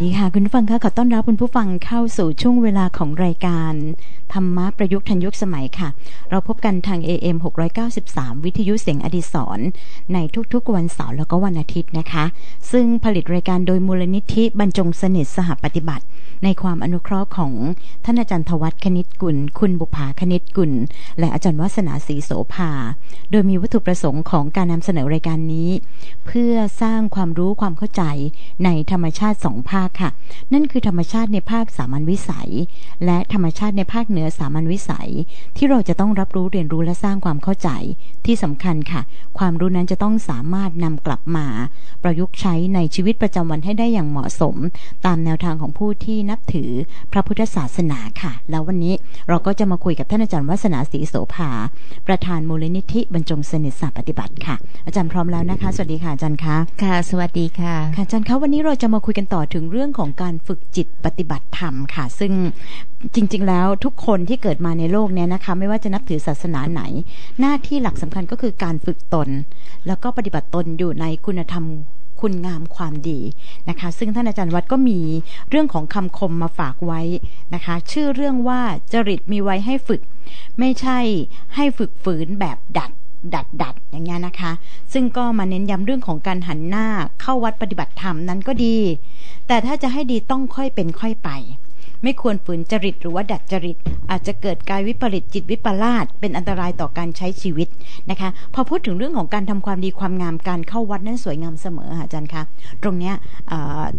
สดีค่ะ คุณผู้ฟังคะขอต้อนรับคุณผู้ฟังเข้าสู่ช่วงเวลาของรายการ ธรรมะประยุกต์ทันยุคสมัยค่ะ เราพบกันทาง AM 693 วิทยุเสียงอดิศรในทุกๆวันเสาร์แล้วก็วันอาทิตย์นะคะ ซึ่งผลิตรายการโดยมูลนิธิบรรจงสนิทสหปฏิบัติ ในความอนุเคราะห์ของท่านอาจารย์ทวัตคณิตกุล คุณบุภาคณิตกุล และอาจารย์วัฒนาศรีโสภา โดยมีวัตถุประสงค์ของการนำเสนอรายการนี้ เพื่อสร้างความรู้ความเข้าใจในธรรมชาติสองภาคค่ะ นั่นคือธรรมชาติในภาคสามัญวิสัย และธรรมชาติในภาคเหนือสามัญวิสัย ที่เราจะต้องรับรู้เรียนรู้และสร้างความเข้าใจ ที่สำคัญค่ะ ความรู้นั้นจะต้องสามารถนำกลับมา ประยุกต์ใช้ในชีวิตประจำวันให้ได้อย่างเหมาะสม ตามแนวทางของผู้ที่นับถือพระพุทธศาสนาค่ะ แล้ววันนี้เราก็จะมาคุยกับท่านอาจารย์วัฒนาศรีโสภา ประธานมูลนิธิบรรจงสนิทสาปฏิบัติค่ะ อาจารย์พร้อมแล้วนะคะ สวัสดีค่ะอาจารย์คะค่ะ สวัสดีค่ะค่ะอาจารย์คะวันนี้เราจะมาคุยกันต่อถึงเรื่องื่องของการฝึกจิตปฏิบัติธรรมค่ะ ซึ่งจริง ๆ แล้วทุกคนที่เกิดมาในโลกเนี้ยนะคะ ไม่ว่าจะนับถือศาสนาไหน หน้าที่หลักสำคัญก็คือการฝึกตน แล้วก็ปฏิบัติตนอยู่ในคุณธรรมคุณงามความดีนะคะ ซึ่งท่านอาจารย์วัดก็มีเรื่องของคำคมมาฝากไว้นะคะ ชื่อเรื่องว่าจริตมีไว้ให้ฝึก ไม่ใช่ให้ฝึกฝืนแบบดัด ดัดดัดอย่างเงี้ยนะคะ ซึ่งก็มาเน้นย้ำเรื่องของการหันหน้าเข้าวัดปฏิบัติธรรมนั้นก็ดี แต่ถ้าจะให้ดีต้องค่อยเป็นค่อยไป ไม่ควรฝืนจริตหรือว่าดัดจริต อาจจะเกิดกายวิปริตจิตวิปลาสเป็นอันตรายต่อการใช้ชีวิตนะคะ พอพูดถึงเรื่องของการทำความดีความงามการเข้าวัดนั้นสวยงามเสมอค่ะอาจารย์คะตรงเนี้ย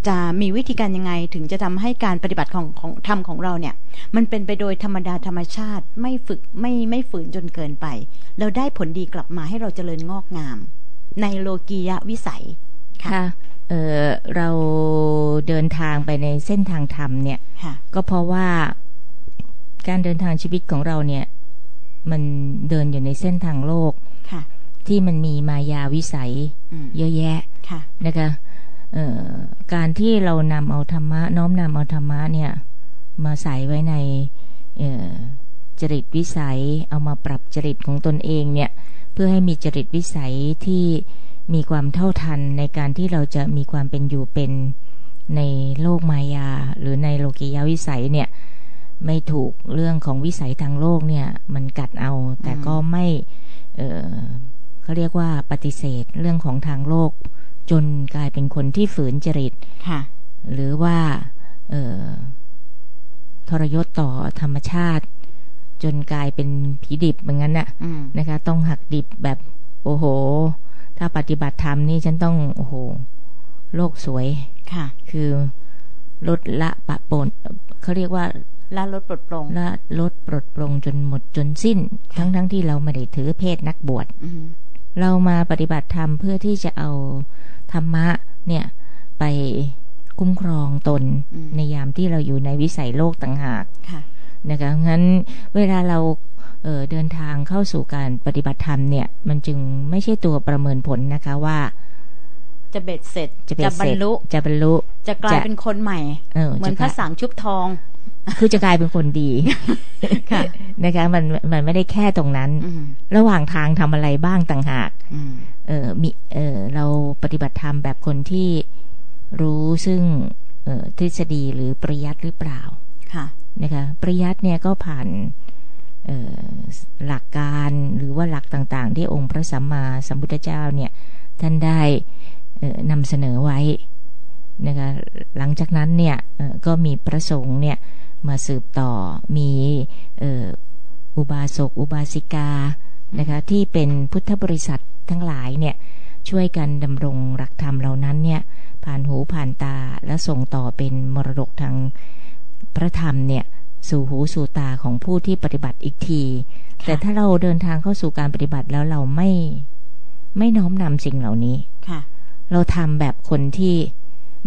จะมีวิธีการยังไงถึงจะทำให้การปฏิบัติของของธรรมของเราเนี่ย มันเป็นไปโดยธรรมดาธรรมชาติไม่ฝึกไม่ไม่ฝืนจนเกินไปแล้วได้ผลดีกลับมาให้เราเจริญงอกงาม ในโลกียวิสัยค่ะ เออเราเดินทางไปในเส้นทางธรรมเนี่ยค่ะก็เพราะว่าการเดินทางชีวิตของเราเนี่ย มันเดินอยู่ในเส้นทางโลกค่ะ ที่มันมีมายาวิสัยอืมเยอะแยะค่ะนะคะเอ่อการที่เรานำเอาธรรมะ น้อมนำเอาธรรมะเนี่ย มาใส่ไว้ในเอ่อจริตวิสัย เอามาปรับจริตของตนเองเนี่ย เพื่อให้มีจริตวิสัยที่ มีความเท่าทันในการที่เราจะมีความเป็นอยู่เป็นในโลกมายา หรือในโลกิยาวิสัยเนี่ยไม่ถูกเรื่องของวิสัยทางโลกเนี่ย มันกัดเอา แต่ก็ไม่เอ่อเขาเรียกว่าปฏิเสธเรื่องของทางโลก จนกลายเป็นคนที่ฝืนจริตค่ะหรือว่าเอ่อทรยศต่อธรรมชาติ จนกลายเป็นผีดิบเหมือนกันน่ะอืมนะคะ ต้องหักดิบแบบโอ้โห ถ้าปฏิบัติธรรมนี่ฉันต้องโอ้โห โลกสวยค่ะ คือลดละปะปนเขาเรียกว่าละลดปลดปลงละลดปลดปลงจนหมดจนสิ้น ทั้งทั้งที่เราไม่ได้ถือเพศนักบวชอืมเรามาปฏิบัติธรรมเพื่อที่จะเอาธรรมะ เนี่ย ไปคุ้มครองตนอืมในยามที่เราอยู่ในวิสัยโลกต่างหากค่ะนะคะงั้นเวลาเรา เอ่อเดินทางเข้าสู่การปฏิบัติธรรมเนี่ย มันจึงไม่ใช่ตัวประเมินผลนะคะว่าจะเบ็ดเสร็จจะเป็นบรเสรร็จลุจะบรรลุจะกลายจะเป็นคนใหม่เออเหมือนจะพระสางชุบทอง คือจะกลายเป็นคนดีค่ะนะคะมันมันไม่ได้แค่ตรงนั้นอืมระหว่างทางทำอะไรบ้างต่างหากอืมเออมีเออเราปฏิบัติธรรมแบบคนที่รู้ซึ่งเออทฤษฎีหรือปริยัติหรือเปล่าค่ะนะคะปริยัติเนี่ยก็ผ่านเอ่อ หลักการหรือว่าหลักต่างๆ ที่องค์พระสัมมาสัมพุทธเจ้าเนี่ยท่านได้นำเสนอไว้นะคะหลังจากนั้นเนี่ยก็มีพระสงฆ์เนี่ยมาสืบต่อมีอุบาสกอุบาสิกานะคะที่เป็นพุทธบริษัททั้งหลายเนี่ยช่วยกันดำรงหลักธรรมเหล่านั้นเนี่ยผ่านหูผ่านตาและส่งต่อเป็นมรดกทางพระธรรมเนี่ย สู่หูสู่ตาของผู้ที่ปฏิบัติอีกทีค่ะแต่ถ้าเราเดินทางเข้าสู่การปฏิบัติแล้วเราไม่ไม่น้อมนำสิ่งเหล่านี้ค่ะ เราทำแบบคนที่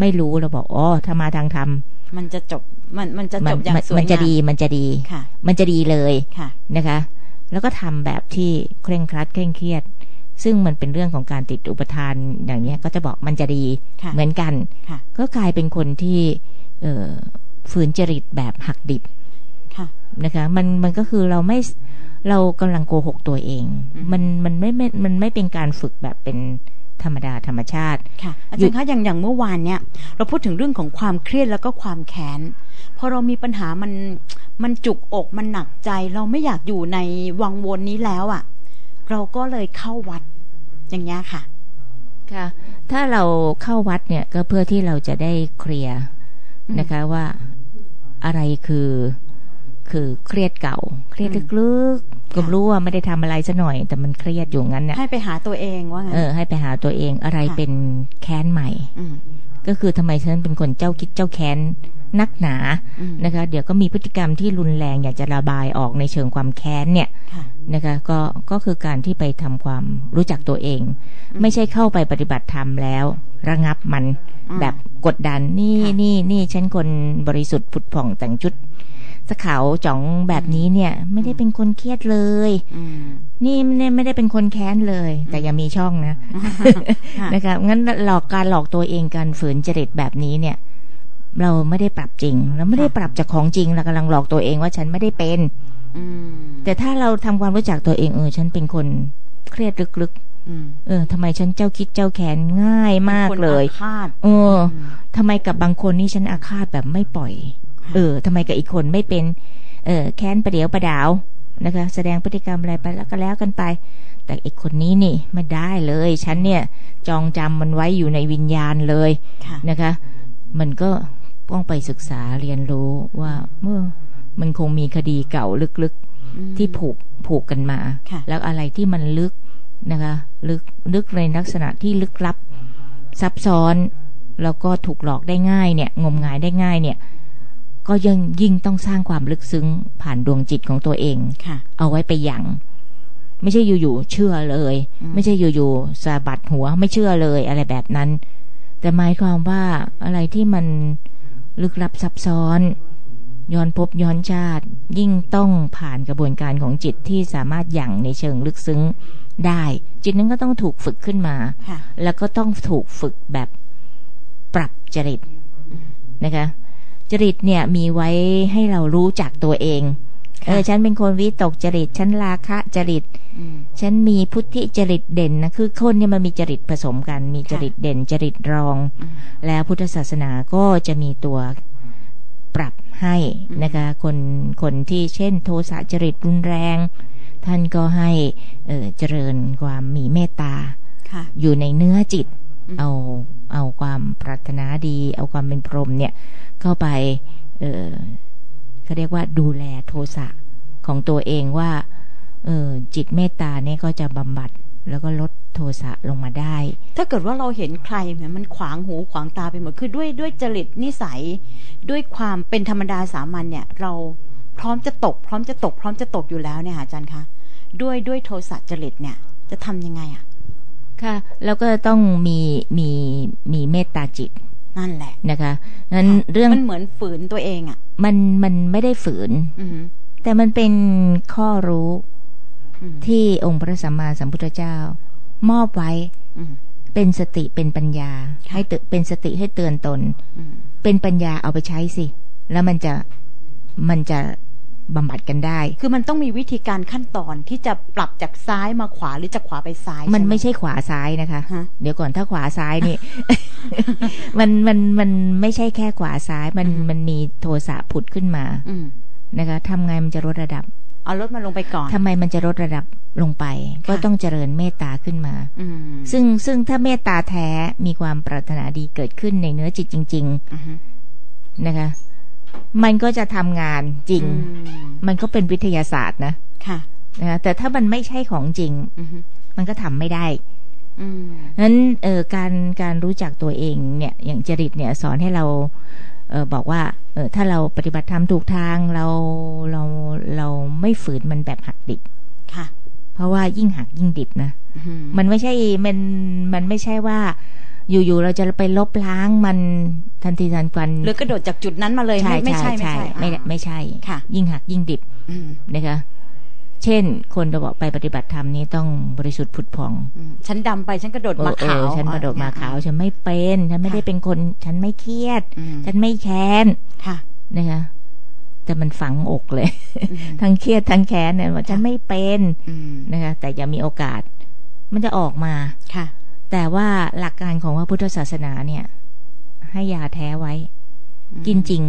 ไม่รู้เราบอกอ๋อถ้ามาทางธรรมมันจะจบมันมันจะมัจบอย่างมัสวยมันจะงามดีมันจะดีค่ะ มันจะดีเลยค่ะนะคะ แล้วก็ทำแบบที่เคร่งครัดเคร่งเครียด ซึ่งมันเป็นเรื่องของการติดอุปทานอย่างเนี้ย ก็จะบอกมันจะดีค่ะเหมือนกันค่ะก็กลายเป็นคนที่ เอ่อฝืนจริตแบบหักดิบค่ะ นะคะมันมันก็คือเราไม่เรากำลังโกหกตัวเองอืมมันมันไม่ไม่มันไม่เป็นการฝึกแบบเป็นธรรมดาธรรมชาติค่ะอาจารย์คะอย่างอย่างเมื่อวานเนี่ย เราพูดถึงเรื่องของความเครียดแล้วก็ความแค้นพอเรามีปัญหามันมันจุกอกมันหนักใจ เราไม่อยากอยู่ในวังวนนี้แล้วอะ่ะ เราก็เลยเข้าวัด อย่างเงี้ยค่ะ ค่ะ ถ้าเราเข้าวัดเนี่ยก็เพื่อที่เราจะได้เคลียร์อืมนะคะว่าอะไรคือ คือเครียดเก่า เครียดอืมลึกๆก็ค่ะรู้ว่าไม่ได้ทำอะไรซะหน่อย แต่มันเครียดอยู่งั้นเนี่ยให้ไปหาตัวเองว่างั้นเออให้ไปหาตัวเองอะไรค่ะเป็นแค้นใหม่มก็คือทำไมฉันเป็นคนเจ้าคิดเจ้าแค้นนักหนาอืมนะคะ เดี๋ยวก็มีพฤติกรรมที่รุนแรงอยากจะระบายออกในเชิงความแค้นเนี่ยค่ะนะคะก็ก็คือการที่ไปทำความรู้จักตัวเองอืมไม่ใช่เข้าไปปฏิบัติธรรมแล้ว ระงับมันอืมแบบกดดันนี่ค่ะนี่นี่ฉันคนบริสุทธิ์ผุดผ่องแต่งชุด สขาวจ่องแบบนี้เนี่ย ไม่ได้เป็นคนเครียดเลยอืมนี่ไม่ได้ไม่ได้เป็นคนแค้นเลย แต่อย่ามีช่องนะค่ะนะคะงั้นหลอกการหลอกตัวเองการฝืนจริตแบบนี้เนี่ย เราไม่ได้ปรับจริงเราไม่ได้ปรับจากของจริงเรากำลังหลอกตัวเองว่าฉันไม่ได้เป็นอืมแต่ถ้าเราทำความรู้จักตัวเองเออฉันเป็นคนเครียดลึกอืมๆเออทำไมฉันเจ้าคิดเจ้าแค้นง่ายมากคนเลยอาฆาตเอออืมทำไมกับบางคนนี่ฉันอาฆาตแบบไม่ปล่อยค่ะ เออทำไมกับอีกคนไม่เป็น เออแค้นประเดี๋ยวประดาวนะคะ แสดงพฤติกรรมอะไรไปแล้วก็แล้วกันไป แต่อีกคนนี้นี่ไม่ได้เลย ฉันเนี่ย จองจำมันไว้อยู่ในวิญญาณเลยค่ะนะคะ มันก็ต้องไปศึกษาเรียนรู้ว่าเมื่อมันคงมีคดีเก่าลึกๆอืมที่ผูกผูกกันมาค่ะแล้วอะไรที่มันลึกนะคะ ลึกลึกในลักษณะที่ลึกลับซับซ้อน แล้วก็ถูกหลอกได้ง่ายเนี่ย งมงายได้ง่ายเนี่ย ก็ยังยิ่งต้องสร้างความลึกซึ้งผ่านดวงจิตของตัวเองค่ะ เอาไว้ไปยังไม่ใช่อยู่ๆเชื่อเลยอืมไม่ใช่อยู่ๆสะบัดหัวไม่เชื่อเลยอะไรแบบนั้น แต่หมายความว่าอะไรที่มันลึกลับซับซ้อน ย้อนพบย้อนชาติ ยิ่งต้องผ่านกระบวนการของจิตที่สามารถหยั่งในเชิงลึกซึ้งได้ จิตนั้นก็ต้องถูกฝึกขึ้นมาค่ะแล้วก็ต้องถูกฝึกแบบปรับจริตนะคะ จริตเนี่ยมีไว้ให้เรารู้จักตัวเองค่ะเออฉันเป็นคนวิตกจริต ฉันราคะจริตอืมฉันมีพุทธิจริตเด่นนะคือคนเนี่ยมันมีจริตผสมกัน มีจริตเด่นจริตรองอืมแล้วพุทธศาสนาก็จะมีตัวปรับให้นะคะคนคนที่เช่น โทสะจริตรุนแรง ท่านก็ให้เออเจริญความมีเมตตาค่ะอยู่ในเนื้อจิตอืมเอา เอาความปรารถนาดี เอาความเป็นพรหมเนี่ยเข้าไป เออเขาเรียกว่าดูแลโทสะของตัวเองว่า เออจิตเมตตาเนี่ยก็จะบำบัดแล้วก็ลดโทสะลงมาได้ ถ้าเกิดว่าเราเห็นใครเนี่ยมันขวางหูขวางตาไปหมด คือด้วยด้วยจริตนิสัย ด้วยความเป็นธรรมดาสามัญเนี่ย เราพร้อมจะตก พร้อมจะตก พร้อมจะตกอยู่แล้วเนี่ยค่ะอาจารย์คะ ด้วยด้วยโทสะจริตเนี่ย จะทำยังไงอะ ค่ะ แล้วก็ต้องมีมีมีเมตตาจิตนั่นแหละนะคะนั้นเรื่องมันเหมือนฝืนตัวเองอะ มันมันไม่ได้ฝืนอืมแต่มันเป็นข้อรู้อืมที่องค์พระสัมมาสัมพุทธเจ้า มอบไว้อืมเป็นสติเป็นปัญญาค่ะให้เตือนเป็นสติให้เตือนตนอืมเป็นปัญญาเอาไปใช้สิ แล้วมันจะมันจะ บำบัดกันได้ คือมันต้องมีวิธีการขั้นตอนที่จะปรับจากซ้ายมาขวาหรือจากขวาไปซ้าย มันหไม่ใช่ขวาซ้ายนะคะฮะเดี๋ยวก่อนถ้าขวาซ้ายนี่ มันมันมันไม่ใช่แค่ขวาซ้าย มันอืมมันมีโทสะผุดขึ้นมาอืมนะคะทำไงมันจะลดระดับ เอารถมาลงไปก่อนทำไมมันจะลดระดับลงไป ก็ค่ะต้องเจริญเมตตาขึ้นมาอืมซึ่งซึ่งถ้าเมตตาแท้มีความปรารถนาดีเกิดขึ้นในเนื้อจิตจริงอือฮึๆนะคะ มันก็จะทำงานจริงอืมมันก็เป็นวิทยาศาสตร์นะ ค่ะนะคะแต่ถ้ามันไม่ใช่ของจริงอือฮึมันก็ทำไม่ได้อืมนั้นเอ่อการการรู้จักตัวเองเนี่ยอย่างจริตเนี่ยสอนให้เราเออบอกว่าเออถ้าเราปฏิบัติธรรมถูกทางเราเราเราไม่ฝืนมันแบบหักดิบค่ะ เพราะว่ายิ่งหักยิ่งดิบนะอือฮึมันไม่ใช่มันมันไม่ใช่ว่า อยู่ๆเราจะไปลบล้างมันทันทีทันควันหรือกระโดดจากจุดนั้นมาเลยใช่ไม่ไม่ใช่ไม่ใช่ใช่ไม่อ่าไม่ใช่ค่ะ ยิ่งหักยิ่งดิบอืมนะคะเช่น คนเราบอกไปปฏิบัติธรรมนี้ต้องบริสุทธิ์ผุดผ่องอืมฉันดำไปฉันกระโดดเออมาเอขาวอฉันกระโดดมาขาวฉันไม่เป็นฉันไม่ได้เป็นคน ฉันไม่เครียดอืมฉันไม่แค้นค่ะนะคะแต่มันฝังอกเลยอืมทั้งเครียดทั้งแค้นเนี่ยว่าฉันไม่เป็นอืมนะคะแต่ยังมีโอกาส มันจะออกมาค่ะ แต่ว่าหลักการของพระพุทธศาสนาเนี่ย ให้ยาแท้ไว้ กินจริง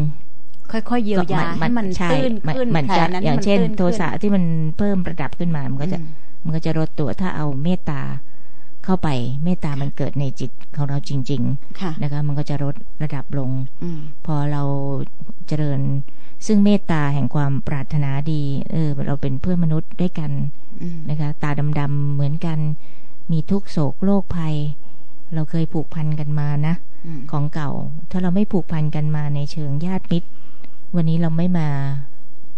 ค่อยๆเยียวยาให้มันใช่ตื้นขึ้นมันแผลจะนั้นอย่างมันเช่นตื้ขึ้โทสะที่มันเพิ่มระดับขึ้นมา มันก็จะอืมมันก็จะลดตัวถ้าเอาเมตตาเข้าไปเมตตามันเกิดในจิตของเราจริงค่ะๆนะคะ มันก็จะลดระดับลงอืมพอเราเจริญ ซึ่งเมตตาแห่งความปรารถนาดี เออ เราเป็นเพื่อนมนุษย์ด้วยกันอืมนะคะ ตาดำๆเหมือนกัน มีทุกโศกโรคภัย เราเคยผูกพันกันมานะอืมของเก่า ถ้าเราไม่ผูกพันกันมาในเชิงญาติมิตร วันนี้เราไม่มา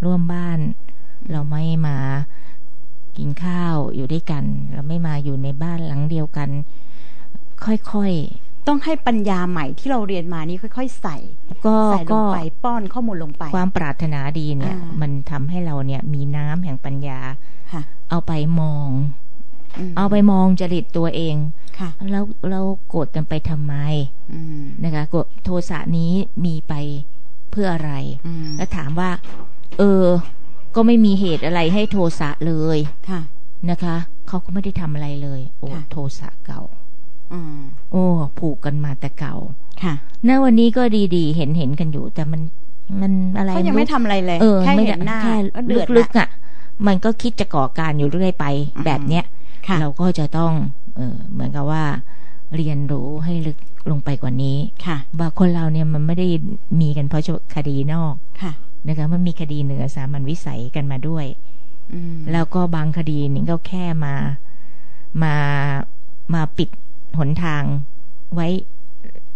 ร่วมบ้าน เราไม่มากินข้าวอยู่ด้วยกัน เราไม่มาอยู่ในบ้านหลังเดียวกัน ค่อยต้องให้ปัญญาใหม่ที่เราเรียนมานี้ค่อย ๆ ใส่ๆก็ใส่ลก็งไปป้อนข้อมูลลงไป ความปรารถนาดีเนี่ยอ่ามัมันทำให้เราเนี่ยมีน้ำแห่งปัญญาค่ะเอาไปมองม เอาไปมองจริตตัวเองค่ะแล้วเราโกรธกันไปทำไมอืมนะคะโกรธโทสะนี้มีไปเพื่ออะไรอืมแล้วถามว่า เออ ก็ไม่มีเหตุอะไรให้โทสะเลยค่ะ นะคะเขาก็ไม่ได้ทำอะไรเลย โอ้ค่ะโทสะเก่าอืมโอ้ผูกกันมาแต่เก่า ค่ะณวันนี้ก็ดีๆ เห็นเห็นกันอยู่ แต่มันมันอะไรเขายังไม่รู้ทำอะไรเลยเออแค่ไม่เห็นหน้าแค่ก็เดือดลึละกๆอะ มันก็คิดจะก่อการอยู่เรื่อยไปอืมแบบเนี้ยค่ะ เราก็จะต้องเออเหมือนกับว่าเรียนรู้ให้ลึกลงไปกว่านี้ค่ะว่าคนเราเนี่ยมันไม่ได้มีกันเพราะคดีนอกค่ะนะคะมันมีคดีเหนือสามัญวิสัยกันมาด้วยอืมแล้วก็บางคดีนี่ก็แค่มามามาปิดหนทางไว้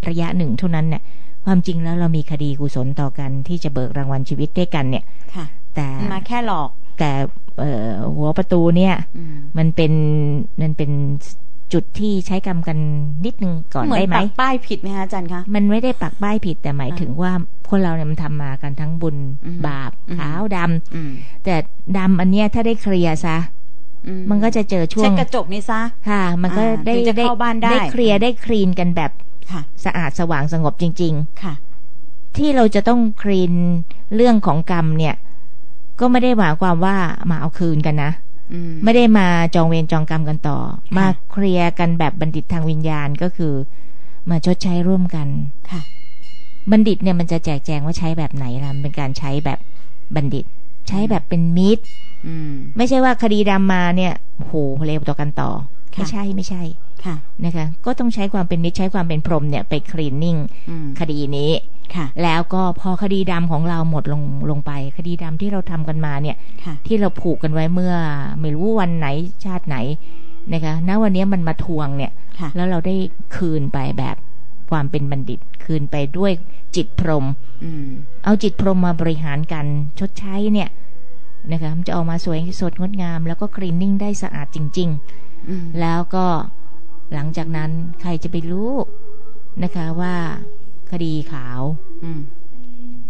ระยะหนึ่งเท่านั้นเนี่ยความจริงแล้วเรามีคดีกุศลต่อกันที่จะเบิกรางวัลชีวิตด้วยกันเนี่ย ค่ะ แต่มันมาแค่หลอก แต่เอ่อหัวประตูเนี่ยอืมมันเป็นมันเป็นจุดที่ใช้กรรมกันนิดนึงก่อนเหมือได้นไหมปักป้ายผิดไหมคะอาจารย์คะมันไม่ได้ปักป้ายผิดแต่หมายอ่าถึงว่าคนเราเนี่ยมันทำมากันทั้งบุญอืมบาปอืมขาวดำอืมแต่ดำอันเนี้ยถ้าได้เคลียร์ซะอืมันก็จะเจอช่วเช็งดกระจกนี่ซะค่ะ มันก็อ่าได้ถึงจะเข้าบ้านได้ได้เคลียร์ได้คลีนกันแบบค่ะสะอาดสว่างสงบจริงค่ะๆที่เราจะต้องคลีนเรื่องของกรรมเนี่ย ก็ไม่ได้หมายความว่ามาเอาคืนกันนะอืมไม่ได้มาจองเวรจองกรรมกันต่อค่ะมาเคลียร์กันแบบบัณฑิตทางวิญญาณก็คือ มาชดใช้ร่วมกันค่ะ บัณฑิตเนี่ยมันจะแจกแจงว่าใช้แบบไหนล่ะมันเป็นการใช้แบบบัณฑิต ใช้แบบเป็นมิตรอืมไม่ใช่ว่าคดีดำมาเนี่ยโหเลวต่อกันต่อค่ะไม่ใช่ไม่ใช่ค่ะนะคะ ก็ต้องใช้ความเป็นมิตรใช้ความเป็นพรหมเนี่ยไปคลีนนิ่งอืมคดีนี้ ค่ะ แล้วก็พอคดีดำของเราหมดลงลงไป คดีดำที่เราทำกันมาเนี่ยค่ะที่เราผูกกันไว้เมื่อ ไม่รู้วันไหนชาติไหนนะคะณวันนี้มันมาทวงเนี่ยค่ะแล้วเราได้คืนไปแบบความเป็นบัณฑิต คืนไปด้วยจิตพรหมอืมเอาจิตพรหมมาบริหารกันชดใช้เนี่ยนะคะมันจะออกมาสวยสดงดงาม แล้วก็คลีนนิ่งได้สะอาดจริงๆอืมแล้วก็หลังจากนั้นใครจะไปรู้นะคะว่า คดีขาวอืม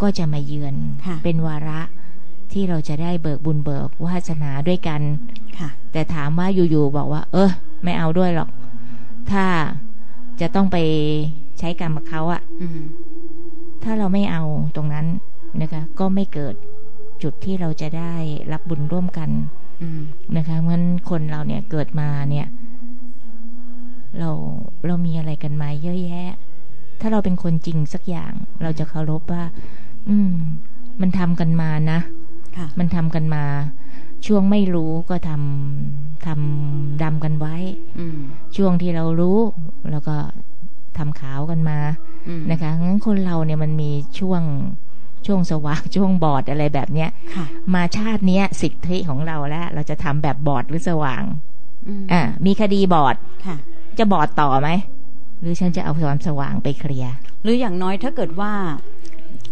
ก็จะมาเยือนค่ะเป็นวาระที่เราจะได้เบิกบุญเบิกวาสนาด้วยกันค่ะแต่ถามว่าอยู่ๆบอกว่า เออ ไม่เอาด้วยหรอก ถ้าจะต้องไปใช้กรรมกับเขาอะอืมถ้าเราไม่เอาตรงนั้นนะคะ ก็ไม่เกิดจุดที่เราจะได้รับบุญร่วมกันอืมนะคะเพราะฉะนั้นคนเราเนี่ยเกิดมาเนี่ย เราเรามีอะไรกันมาเยอะแยะ ถ้าเราเป็นคนจริงสักอย่าง เราจะเคารพว่า อืม มันทำกันมานะค่ะมันทำกันมา ช่วงไม่รู้ก็ทำทำดำกันไว้ อืมช่วงที่เรารู้ แล้วก็ทำขาวกันมาอืมนะคะงั้นคนเราเนี่ยมันมีช่วงช่วงสว่างช่วงบอดอะไรแบบเนี้ยค่ะมาชาติเนี้ยสิทธิของเราแล้ว เราจะทำแบบบอดหรือสว่างอืมอ่ามีคดีบอดค่ะจะบอดต่อไหม หรือฉันจะเอาความสว่างไปเคลียร์หรืออย่างน้อยถ้าเกิดว่า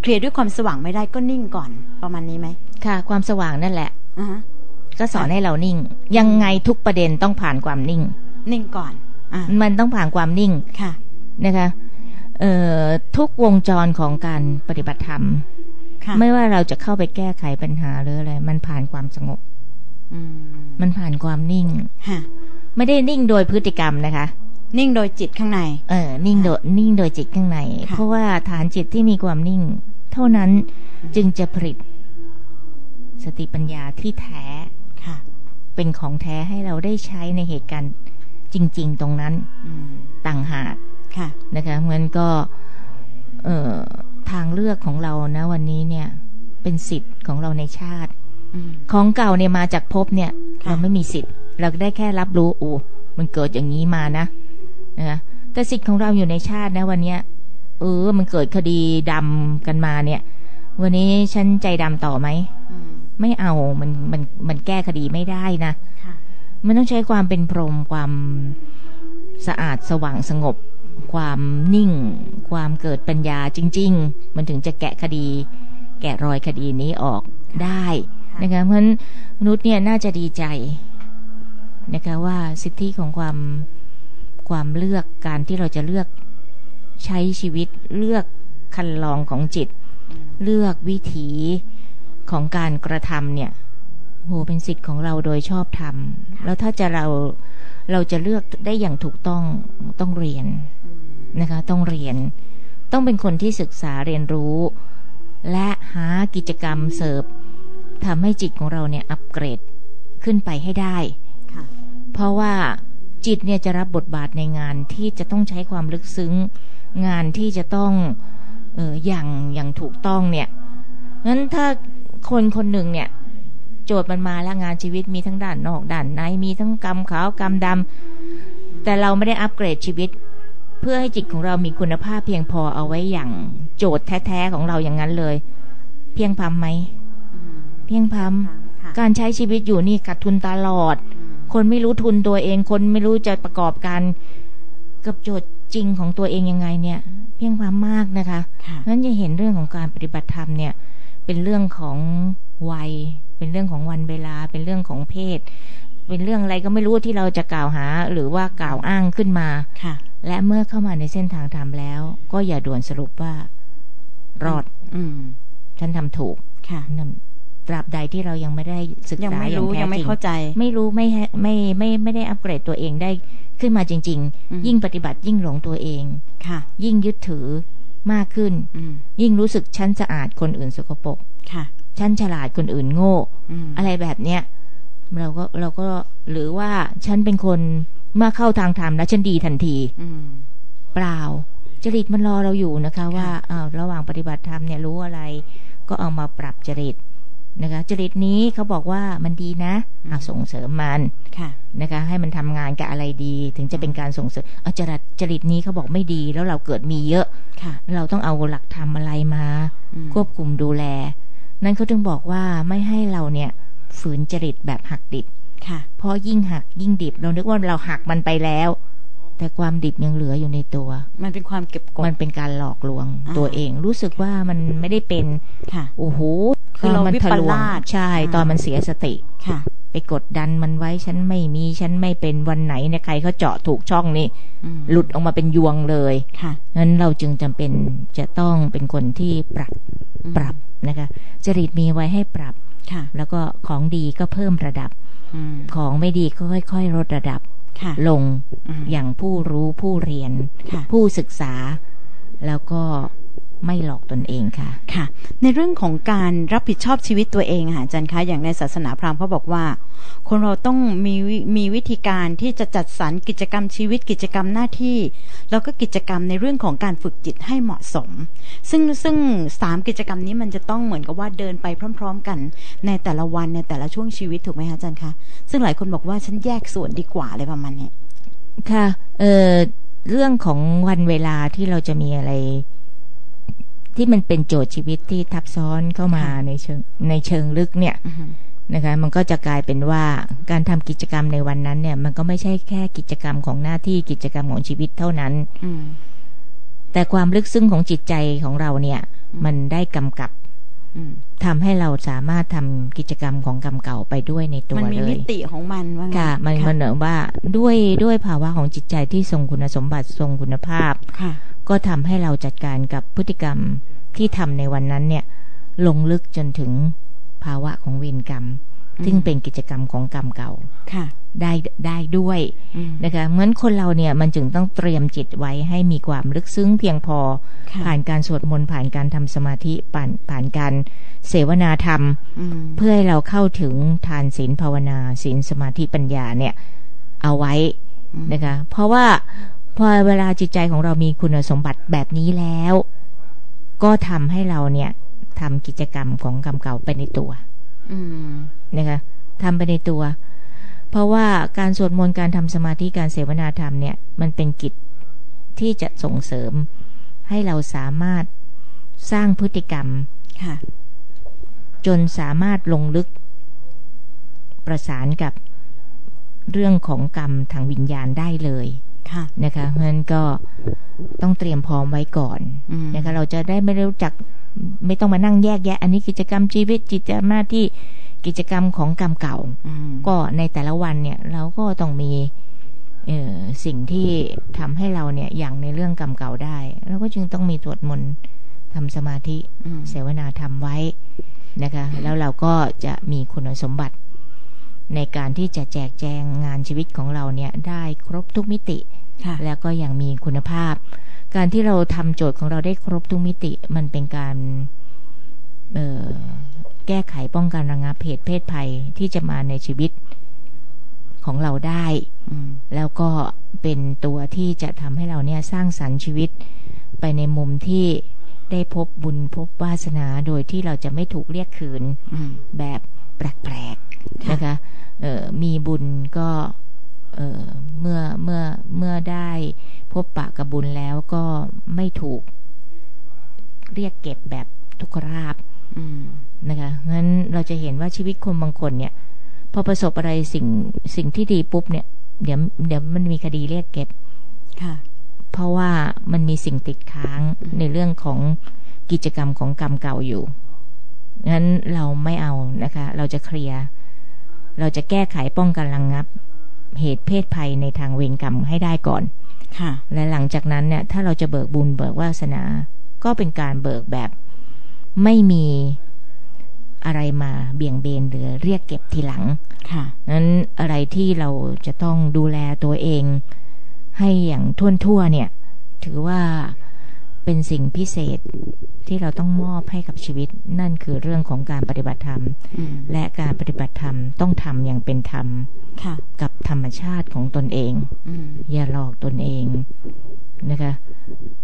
เคลียร์ด้วยความสว่างไม่ได้ก็นิ่งก่อน ประมาณนี้ไหมค่ะ ความสว่างนั่นแหละอ่าฮะก็สอนให้เรานิ่ง ยังไงทุกประเด็นต้องผ่านความนิ่ง นิ่งก่อนอ่ามันต้องผ่านความนิ่งค่ะนะคะเอ่อทุกวงจรของการปฏิบัติธรรมค่ะไม่ว่าเราจะเข้าไปแก้ไขปัญหาหรืออะไร มันผ่านความสงบอืมมันผ่านความนิ่งฮะไม่ได้นิ่งโดยพฤติกรรมนะคะ นิ่งโดยจิตข้างใน เออ นิ่งโดยนิ่งโดยจิตข้างในค่ะเพราะว่าฐานจิตที่มีความนิ่ง เท่านั้นจึงจะผลิต สติปัญญาที่แท้ค่ะ เป็นของแท้ให้เราได้ใช้ในเหตุการณ์จริง ๆ ตรงนั้นอืมต่างหากค่ะนะคะมันก็ เอ่อทางเลือกของเรานะ วันนี้เนี่ย เป็นสิทธิ์ของเราในชาติอืมของเก่าเนี่ยมาจากภพเนี่ยค่ะเราไม่มีสิทธิ์ เราได้แค่รับรู้โอ้มันเกิดอย่างนี้มานะ นะแต่สิทธิ์ของเราอยู่ในชาตินะวันเนี้ยเออ มันเกิดคดีดำกันมาเนี่ย วันนี้ฉันใจดำต่อไหมอืมไม่เอามันมันมันแก้คดีไม่ได้นะค่ะมันต้องใช้ความเป็นพรหมความสะอาดสว่างสงบ ความนิ่ง ความเกิดปัญญาจริง ๆ มันถึงจะแกะคดี แกะรอยคดีนี้ออกได้ค่ะนะคะเพราะฉะนั้นมนุษย์เนี่ยน่าจะดีใจนะคะว่าสิทธิของความ ความเลือกการที่เราจะเลือกใช้ชีวิตเลือกคันลองของจิต เลือกวิถีของการกระทำเนี่ยโหเป็นสิทธิ์ของเราโดยชอบธรรมค่ะแล้วถ้าจะเราเราจะเลือกได้อย่างถูกต้องต้องเรียนอืมนะคะ ต้องเรียน ต้องเป็นคนที่ศึกษาเรียนรู้ และหากิจกรรมเสริมทำให้จิตของเราเนี่ยอัปเกรดขึ้นไปให้ได้ค่ะเพราะว่า จิตเนี่ยจะรับบทบาทในงานที่จะต้องใช้ความลึกซึ้ง งานที่จะต้องเอออย่างอย่างถูกต้องเนี่ยงั้นถ้าคนคนหนึ่งเนี่ย โจทย์มันมาแล้วงานชีวิตมีทั้งด้านนอกด้านในมีทั้งกรรมขาวกรรมดำแต่เราไม่ได้อัปเกรดชีวิต เพื่อให้จิตของเรามีคุณภาพเพียงพอเอาไว้อย่างโจทย์แท้ๆของเราอย่างนั้นเลย เพียงพำไหมอืมเพียงพค่ะค่ะำการใช้ชีวิตอยู่นี่ขาดทุนตลอดอืม คนไม่รู้ทุนตัวเอง คนไม่รู้จะประกอบการกับโจทย์จริงของตัวเองยังไงเนี่ย เพียงความมากนะคะค่ะนั้นจะเห็นเรื่องของการปฏิบัติธรรมเนี่ย เป็นเรื่องของวัย เป็นเรื่องของวันเวลา เป็นเรื่องของเพศ เป็นเรื่องอะไรก็ไม่รู้ที่เราจะกล่าวหาหรือว่ากล่าวอ้างขึ้นมาค่ะ และเมื่อเข้ามาในเส้นทางธรรมแล้ว ก็อย่าด่วนสรุปว่ารอด อืมฉันทำถูกค่ะนั่น ตราบใดที่เรายังไม่ได้ศึกยังษาไม่อย่างรู้แท้ยังไม่จริงเข้าใจ ไม่รู้ไม่ให้ไม่ไม่ไม่ได้อัปเกรดตัวเองได้ขึ้นมาจริงอืมๆยิ่งปฏิบัติยิ่งหลงตัวเองค่ะ ยิ่งยึดถือมากขึ้นอืมยิ่งรู้สึกฉันสะอาดคนอื่นสกปรกค่ะฉันฉลาดคนอื่นโง่อืมอะไรแบบเนี้ยเราก็เราก็หรือว่าฉันเป็นคนเมื่อเข้าทางธรรมแล้วฉันดีทันที อืมเปล่าจริตมันรอเราอยู่นะคะ ว่าค่ะอ้าวระหว่างปฏิบัติธรรมเนี่ยรู้อะไร ก็เอามาปรับจริต นะคะจริตนี้เขาบอกว่ามันดีนะอะส่งเสริมมันค่ะนะคะให้มันทำงานกับอะไรดี ถึงจะเป็นการส่งเสริมเอาจริตจริตนี้เขาบอกไม่ดีแล้วเราเกิดมีเยอะค่ะ เราต้องเอาหลักธรรมอะไรมาอืมควบคุมดูแล นั่นเขาถึงบอกว่าไม่ให้เราเนี่ยฝืนจริตแบบหักดิบค่ะเพราะยิ่งหักยิ่งดิบ เรานึกว่าเราหักมันไปแล้ว แต่ความดิบยังเหลืออยู่ในตัว มันเป็นความเก็บกดมันเป็นการหลอกลวงอ่าตัวเอง รู้สึกว่ามันไม่ได้เป็นค่ะโอ้โหคือเราตนมันวิทะปลวงลาสใช่อ่าตอนมันเสียสติค่ะ ไปกดดันมันไว้ฉันไม่มีฉันไม่เป็นวันไหนเนี่ยใครเขาเจาะถูกช่องนี้อืมหลุดออกมาเป็นยวงเลยค่ะงั้นเราจึงจำเป็นจะต้องเป็นคนที่ปรับอืมปรับนะคะ จริตมีไว้ให้ปรับค่ะ แล้วก็ของดีก็เพิ่มระดับอืมของไม่ดีก็ค่อย ๆ ลดระดับค่ะ ลงอืมอย่างผู้รู้ผู้เรียนค่ะผู้ศึกษา แล้วก็ ไม่หลอกตนเองค่ะค่ะ ในเรื่องของการรับผิดชอบชีวิตตัวเองค่ะอาจารย์คะอย่างในศาสนาพราหมณ์เขาบอกว่า คนเราต้องมีวิมีวิธีการที่จะจัดสรรกิจกรรมชีวิตกิจกรรมหน้าที่ แล้วก็กิจกรรมในเรื่องของการฝึกจิตให้เหมาะสม ซึ่งซึ่งสามกิจกรรมนี้มันจะต้องเหมือนกับว่าเดินไปพร้อม ๆ กัน ในแต่ละวันในแต่ละช่วงชีวิตถูกไหมคะอาจารย์คะซึ่งหลายคนบอกว่าฉันแยกส่วนดีกว่าอะไรประมาณเนี้ยค่ะเออเรื่องของวันเวลาที่เราจะมีอะไร ที่มันเป็นโจทย์ชีวิตที่ทับซ้อนเข้ามาค่ะในเชิงในเชิงลึกเนี่ยอือฮึนะคะมันก็จะกลายเป็นว่าการทำกิจกรรมในวันนั้นเนี่ย มันก็ไม่ใช่แค่กิจกรรมของหน้าที่กิจกรรมของชีวิตเท่านั้นอืมแต่ความลึกซึ้งของจิตใจของเราเนี่ย มันได้กำกับอืมทำให้เราสามารถทำกิจกรรมของกรรมเก่าไปด้วยในตัวมันมีเลมิยติของมันว่างั้นค่ะ มันมันเหนือว่าด้วยด้วยภาวะของจิตใจที่ทรงคุณสมบัติทรงคุณภาพค่ะ ก็ทำให้เราจัดการกับพฤติกรรมที่ทำในวันนั้นเนี่ยลงลึกจนถึงภาวะของเวรกรรมอืมซึ่งเป็นกิจกรรมของกรรมเก่าค่ะ ได้ได้ด้วยอืมนะคะเหมือนคนเราเนี่ยมันจึงต้องเตรียมจิตไว้ให้มีความลึกซึ้งเพียงพอค่ะผ่านการสวดมนต์ผ่านการทำสมาธิผ่านผ่านการเสวนาธรรมอืมเพื่อให้เราเข้าถึงทานศีลภาวนาศีลสมาธิปัญญาเนี่ย เอาไว้อืมนะคะเพราะว่า พอเวลาจิตใจของเรามีคุณสมบัติแบบนี้แล้ว ก็ทำให้เราเนี่ยทำกิจกรรมของกรรมเก่าไปในตัวอืมนะคะทำไปในตัว เพราะว่าการสวดมนต์การทำสมาธิการเสวนาธรรมเนี่ย มันเป็นกิจที่จะส่งเสริมให้เราสามารถสร้างพฤติกรรมค่ะ จนสามารถลงลึกประสานกับเรื่องของกรรมทางวิญญาณได้เลยค่ะ นะคะเพราะฉะนั้นก็ต้องเตรียมพร้อมไว้ก่อนอืมนะคะเราจะได้ไม่รู้จักไม่ต้องมานั่งแยกแยะ อันนี้กิจกรรมชีวิตกิจกรรมหน้าที่กิจกรรมของกรรมเก่าอืมก็ในแต่ละวันเนี่ยเราก็ต้องมีเอ่อสิ่งที่ทำให้เราเนี่ยอย่างในเรื่องกรรมเก่าได้เราก็จึงต้องมีสวดมนต์ทำสมาธิอืมเสวนาทำไว้นะคะ แล้วเราก็จะมีคุณสมบัติ ในการที่จะแจกแจงงานชีวิตของเราเนี่ยได้ครบทุกมิติค่ะ แล้วก็ยังมีคุณภาพ การที่เราทำโจทย์ของเราได้ครบทุกมิติมันเป็นการเอ่อแก้ไขป้องกันระงับเหตุเพศภัยที่จะมาในชีวิตของเราได้อืมแล้วก็เป็นตัวที่จะทำให้เราเนี่ยสร้างสรรค์ชีวิตไปในมุมที่ได้พบบุญพบวาสนาโดยที่เราจะไม่ถูกเรียกคืนอืมแบบแปลกๆนะคะเอ่อมีบุญก็ เอ่อเมื่อเมื่อเมื่อได้พบปะกับบุญแล้วก็ไม่ถูกเรียกเก็บแบบทุกขราบอืมนะคะงั้นเราจะเห็นว่าชีวิตคนบางคนเนี่ย พอประสบอะไรสิ่งสิ่งที่ดีปุ๊บเนี่ย เดี๋ยวเดี๋ยวมันมีคดีเรียกเก็บค่ะ เพราะว่ามันมีสิ่งติดค้างในเรื่องของกิจกรรมของกรรมเก่าอยู่งั้นเราไม่เอานะคะ เราจะเคลียร์ เราจะแก้ไขป้องกันระงงับ เหตุเพศภัยในทางเวรกรรมให้ได้ก่อน ค่ะ และหลังจากนั้นเนี่ย ถ้าเราจะเบิกบุญเบิกวาสนา ก็เป็นการเบิกแบบไม่มีอะไรมาเบี่ยงเบนหรือเรียกเก็บทีหลัง ค่ะ นั้นอะไรที่เราจะต้องดูแลตัวเอง ให้อย่างท่วนทั่วๆเนี่ย ถือว่า เป็นสิ่งพิเศษที่เราต้องมอบให้กับชีวิต นั่นคือเรื่องของการปฏิบัติธรรมอืมและการปฏิบัติธรรมต้องทำอย่างเป็นธรรมค่ะกับธรรมชาติของตนเองอืมอย่าหลอกตนเองนะคะ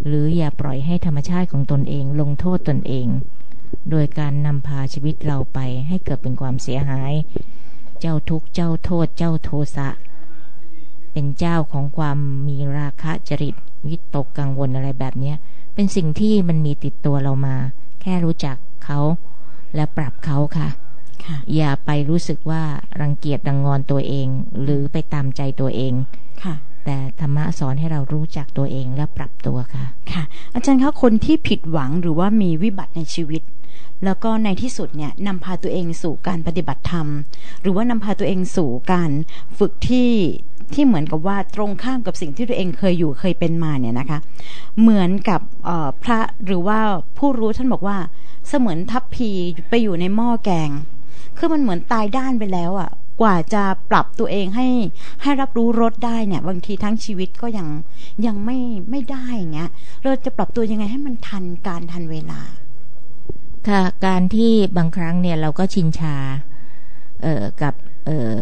หรืออย่าปล่อยให้ธรรมชาติของตนเอง ลงโทษตนเอง โดยการนำพาชีวิตเราไปให้เกิดเป็นความเสียหาย เจ้าทุกข์เจ้าโทษ เจ้าโทสะเป็นเจ้าของความมีราคะจริตวิตกกังวลอะไรแบบเนี้ย เป็นสิ่งที่มันมีติดตัวเรามา แค่รู้จักเขาและปรับเขาค่ะค่ะ อย่าไปรู้สึกว่ารังเกียจรังงอนตัวเอง หรือไปตามใจตัวเองค่ะแต่ธรรมะสอนให้เรารู้จักตัวเองและปรับตัวค่ะ ค่ะ อาจารย์คะคนที่ผิดหวังหรือว่ามีวิบัติในชีวิต แล้วก็ในที่สุดเนี่ยนำพาตัวเองสู่การปฏิบัติธรรม หรือว่านำพาตัวเองสู่การฝึกที่ ที่เหมือนกับว่าตรงข้ามกับสิ่งที่ตัวเองเคยอยู่เคยเป็นมาเนี่ยนะคะ เหมือนกับพระหรือว่าผู้รู้ท่านบอกว่า เสมือนทัพพีไปอยู่ในหม้อแกง คือมันเหมือนตายด้านไปแล้วอะ่ะ กว่าจะปรับตัวเองให้ให้รับรู้รสได้เนี่ย บางทีทั้งชีวิตก็ยังยังไม่ไม่ได้อย่างเงี้ยเราจะปรับตัวยังไงให้มันทันการทันเวลา ค่ะการที่บางครั้งเนี่ยเราก็ชินชา เอ่อกับเอ่อ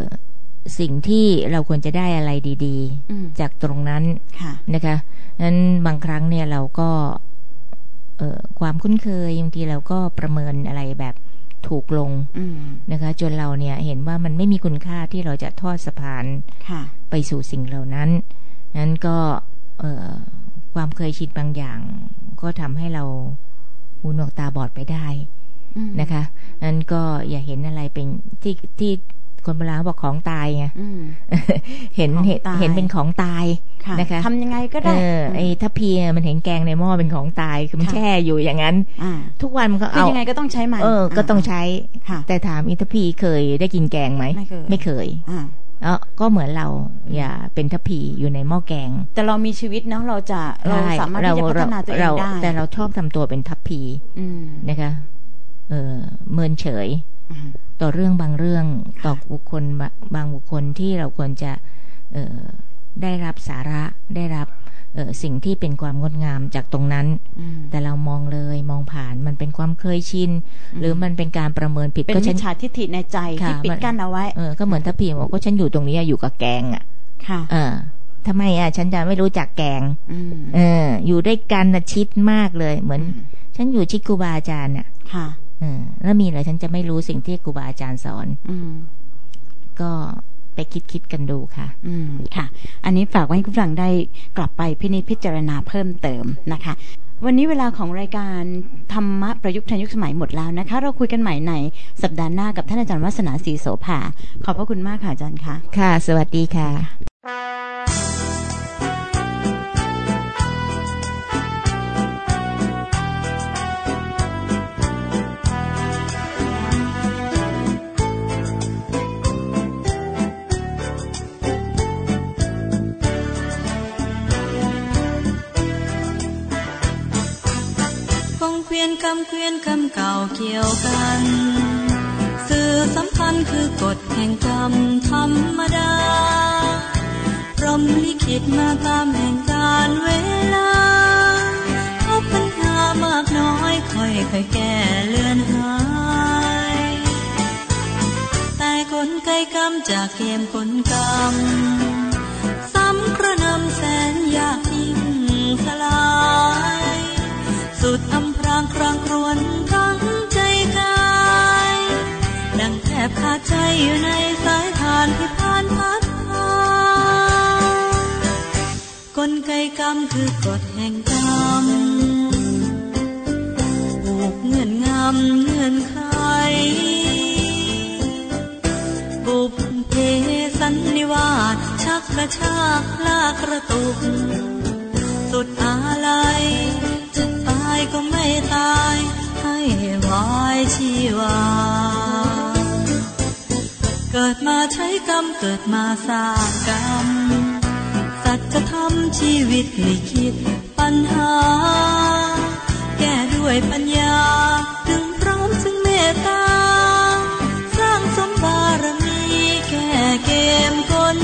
สิ่งที่เราควรจะได้อะไรดีอืมๆจากตรงนั้นค่ะนะคะนั้นบางครั้งเนี่ยเราก็เอ่อความคุ้นเคยบางทีเราก็ประเมินอะไรแบบถูกลงอืมนะคะ จนเราเนี่ยเห็นว่ามันไม่มีคุณค่าที่เราจะทอดสะพานค่ะไปสู่สิ่งเหล่านั้น นั้นก็เอ่อความเคยชินบางอย่าง ก็ทำให้เราหูหนวกตาบอดไปได้อืมนะคะนั้นก็อย่าเห็นอะไรเป็นที่ที่ คนโบราณเขาบอกของตายไงอืมเห็นของเห็นตายเห็นเป็นของตายค่ะนะคะทำยังไงก็เอได้อไอ้ถ้าเพียมันเห็นแกงในหม้อเป็นของตายคือมันค่ะแช่อยู่อย่างนั้นอ่าทุกวันมันก็คือเอายังไงก็ต้องใช้มันเออ ก็ต้องใช้ค่ะแต่ถามอีทพีเคยได้กินแกงไหมไม่เคยไม่เคยอ่าเออก็เหมือนเราอย่าเป็นทัพพีอยู่ในหม้อแกง แต่เรามีชีวิตเนาะเราจะเราใช่สามารถที่จะพัฒนาตัวเองเราได้แต่เราชอบทำตัวเป็นทัพพีอืมนะคะเออเมินเฉยอืม ต่อเรื่องบางเรื่องต่อบุคคลบะบางบุคคลที่เราควรจะเอ่อได้รับสาระได้รับเอ่อสิ่งที่เป็นความงดงามจากตรงนั้นอืมแต่เรามองเลยมองผ่านมันเป็นความเคยชินอืมหรือมันเป็นการประเมินผิดเป็นก็มิฉัจนฉาทิฏฐิในใจค่ะที่ปิดมันกั้นเอาไว้เออก็เหมือนถ้าพี่บอกก็ฉันอยู่ตรงนี้อะอยู่กับแกงอะค่ะเออทำไมอะ ฉันจะไม่รู้จักแกงอืมเออ อยู่ด้วยกันนะชิดมากเลย เหมือน ฉันอยู่ชิดครูบาอาจารย์น่ะ ค่ะเออแล้วมีเหรอฉันจะไม่รู้สิ่งที่ครูบาอาจารย์สอน อืมก็ไปคิดคิดๆกันดูค่ะ อืมค่ะ อันนี้ฝากไว้ให้คุณผู้ฟังได้กลับไปพินิจพิจารณาเพิ่มเติมนะคะ วันนี้เวลาของรายการธรรมะประยุกต์ทันยุคสมัยหมดแล้วนะคะ เราคุยกันใหม่ในสัปดาห์หน้ากับท่านอาจารย์วัฒนาศรีโสภาขอบพระคุณมากค่ะอาจารย์ค่ะ ค่ะ สวัสดีค่ะ ยนคำเกวียนคำเก่าเกี่ยวกัน สื่อสัมพันธ์คือกฎแห่งกรรมธรรมดา พรมลิขิตมาตามแห่งการเวลาพบปัญหามากน้อยค่อยค่อยแก้เลือนหายแต่กลไกกรรมจากเกมกลกรรมซ้ำกระนำแสนยากยิ่งสลายำพรางครางครวนทั้งใจกายดังแทบขาดใจอยู่ในสายทานที่ผ่านพัดพากลไกกรรมคือกฎแห่งกรรมผูกเงื่อนงำเงื่อนไขบุพเพสันนิวาสชักกระชากลากกระตุก ชีวาเกิดมาใช้กรรมเกิดมาสร้างกรรม สัจธรรมชีวิตลิขิตปัญหา แก้ด้วยปัญญา ถึงพร้อมซึ่งเมตตา สร้างสมบารมีแก้เกมกล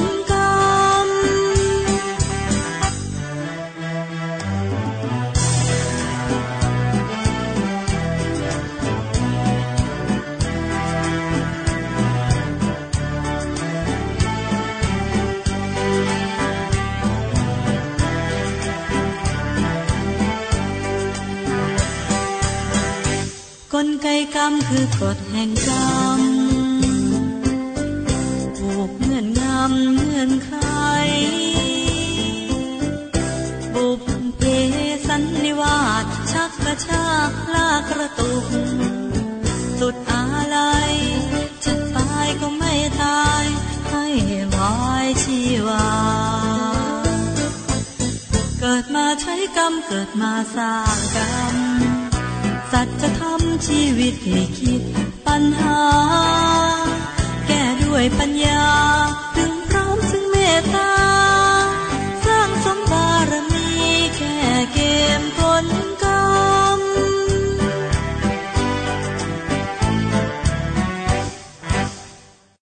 ลไกกรรมคือกฎแห่งกรรมผูกเงื่อนงำเงื่อนไขบุพเพสันนิวาสชักกระชากลากกระตุก สุดอาลัยจะตายก็ไม่ตาย ให้วายชีวา เกิดมาใช้กรรมเกิดมาสร้างกรรม จะทำชีวิตให้คิดปัญหา แก้ด้วยปัญญาถึง